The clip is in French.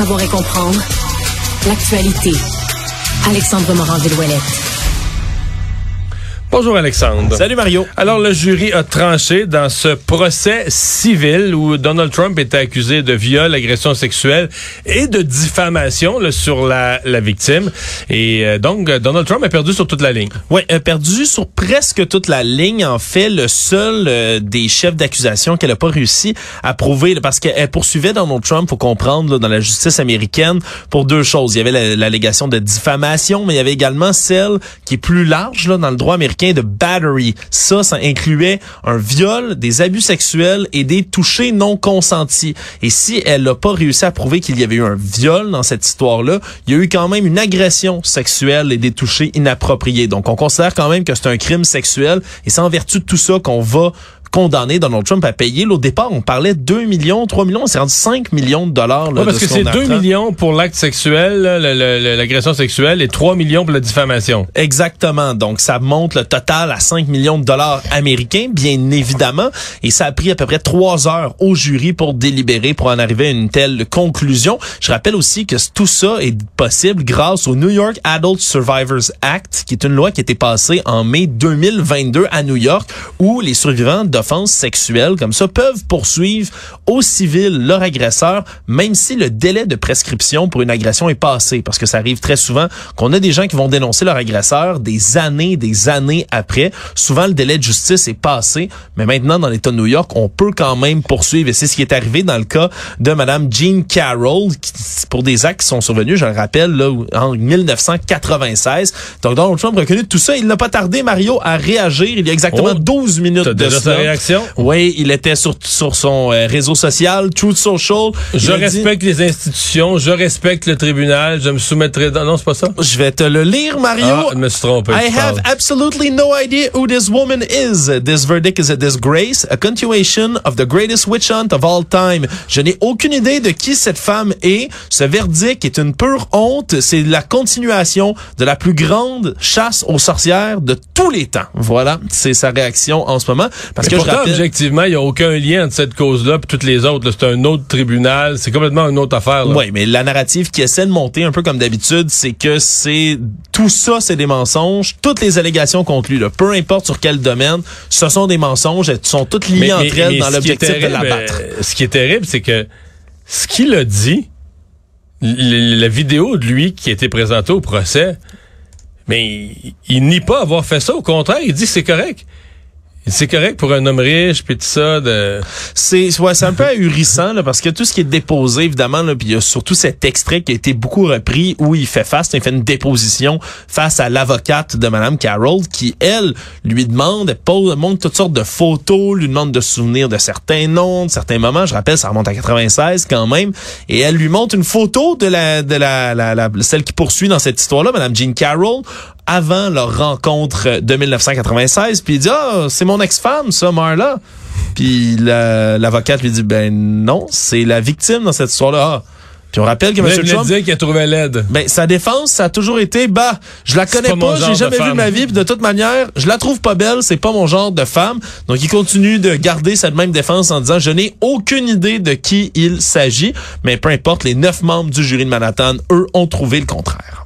savoir et comprendre l'actualité. Alexandre Morand-Villouellette. Bonjour Alexandre. Salut Mario. Alors le jury a tranché dans ce procès civil où Donald Trump était accusé de viol, agression sexuelle et de diffamation là, sur la, la, victime. Et euh, donc Donald Trump a perdu sur toute la ligne. Oui, a perdu sur presque toute la ligne. En fait, le seul euh, des chefs d'accusation qu'elle n'a pas réussi à prouver, parce qu'elle poursuivait Donald Trump, faut comprendre, là, dans la justice américaine, pour deux choses. Il y avait l'allégation de diffamation, mais il y avait également celle qui est plus large là, dans le droit américain de battery. Ça, ça incluait un viol, des abus sexuels et des touchés non consentis. Et si elle n'a pas réussi à prouver qu'il y avait eu un viol dans cette histoire-là, il y a eu quand même une agression sexuelle et des touchés inappropriés. Donc, on considère quand même que c'est un crime sexuel et c'est en vertu de tout ça qu'on va condamné Donald Trump à payer. Au départ, on parlait 2 millions, 3 millions, c'est rendu 5 millions de dollars. Là, parce que c'est 2 millions pour l'acte sexuel, l'agression sexuelle, et 3 millions pour la diffamation. Exactement. Donc, ça monte le total à 5 millions de dollars américains, bien évidemment. Et ça a pris à peu près 3 heures au jury pour délibérer, pour en arriver à une telle conclusion. Je rappelle aussi que tout ça est possible grâce au New York Adult Survivors Act, qui est une loi qui a été passée en mai 2022 à New York, où les survivants de offenses sexuelles comme ça peuvent poursuivre au civil leur agresseur, même si le délai de prescription pour une agression est passé. Parce que ça arrive très souvent qu'on a des gens qui vont dénoncer leur agresseur des années, des années après. Souvent, le délai de justice est passé, mais maintenant, dans l'État de New York, on peut quand même poursuivre. Et c'est ce qui est arrivé dans le cas de Madame Jean Carroll, qui, pour des actes qui sont survenus, je le rappelle, là, en 1996. Donc, Donald Trump a reconnu tout ça. Il n'a pas tardé, Mario, à réagir. Il y a exactement 12 minutes de ça. Oui, il était sur, sur son euh, réseau social, Truth Social. Je respecte les institutions, je respecte le tribunal, je me soumettrai... Dans... Non, c'est pas ça? Je vais te le lire, Mario. Ah, je me suis trompé. I have absolutely no idea who this woman is. This verdict is a disgrace, a continuation of the greatest witch hunt of all time. Je n'ai aucune idée de qui cette femme est. Ce verdict est une pure honte. C'est la continuation de la plus grande chasse aux sorcières de tous les temps. Voilà, c'est sa réaction en ce moment. Parce que pourtant, objectivement, il n'y a aucun lien entre cette cause-là et toutes les autres. C'est un autre tribunal. C'est complètement une autre affaire. Oui, mais la narrative qui essaie de monter, un peu comme d'habitude, c'est que c'est tout ça, c'est des mensonges. Toutes les allégations conclues, là, peu importe sur quel domaine, ce sont des mensonges. Elles sont toutes liées entre elles dans l'objectif de la battre. Euh, ce qui est terrible, c'est que ce qu'il a dit, la vidéo de lui qui a été présentée au procès, mais il nie pas avoir fait ça. Au contraire, il dit que c'est correct. C'est correct pour un homme riche puis tout ça de c'est ouais, un peu ahurissant là, parce que tout ce qui est déposé évidemment puis il y a surtout cet extrait qui a été beaucoup repris où il fait face, il fait une déposition face à l'avocate de madame Carroll qui elle lui demande elle pose montre toutes sortes de photos, lui demande de se souvenir de certains noms, de certains moments, je rappelle ça remonte à 96 quand même. Et elle lui montre une photo de la de la, celle qui poursuit dans cette histoire là madame Jean Carroll avant leur rencontre de 1996 puis il dit ah c'est mon ex-femme, ça, Marla. Puis l'avocate lui dit, ben non, c'est la victime dans cette histoire-là. Ah. Puis on rappelle que M. Trump... qu'il a trouvé l'aide. Ben, sa défense, ça a toujours été, bah, je la connais pas, j'ai jamais vu ma vie, puis de toute manière, je la trouve pas belle, c'est pas mon genre de femme. Donc, il continue de garder cette même défense en disant, je n'ai aucune idée de qui il s'agit, mais peu importe, les neuf membres du jury de Manhattan, eux, ont trouvé le contraire.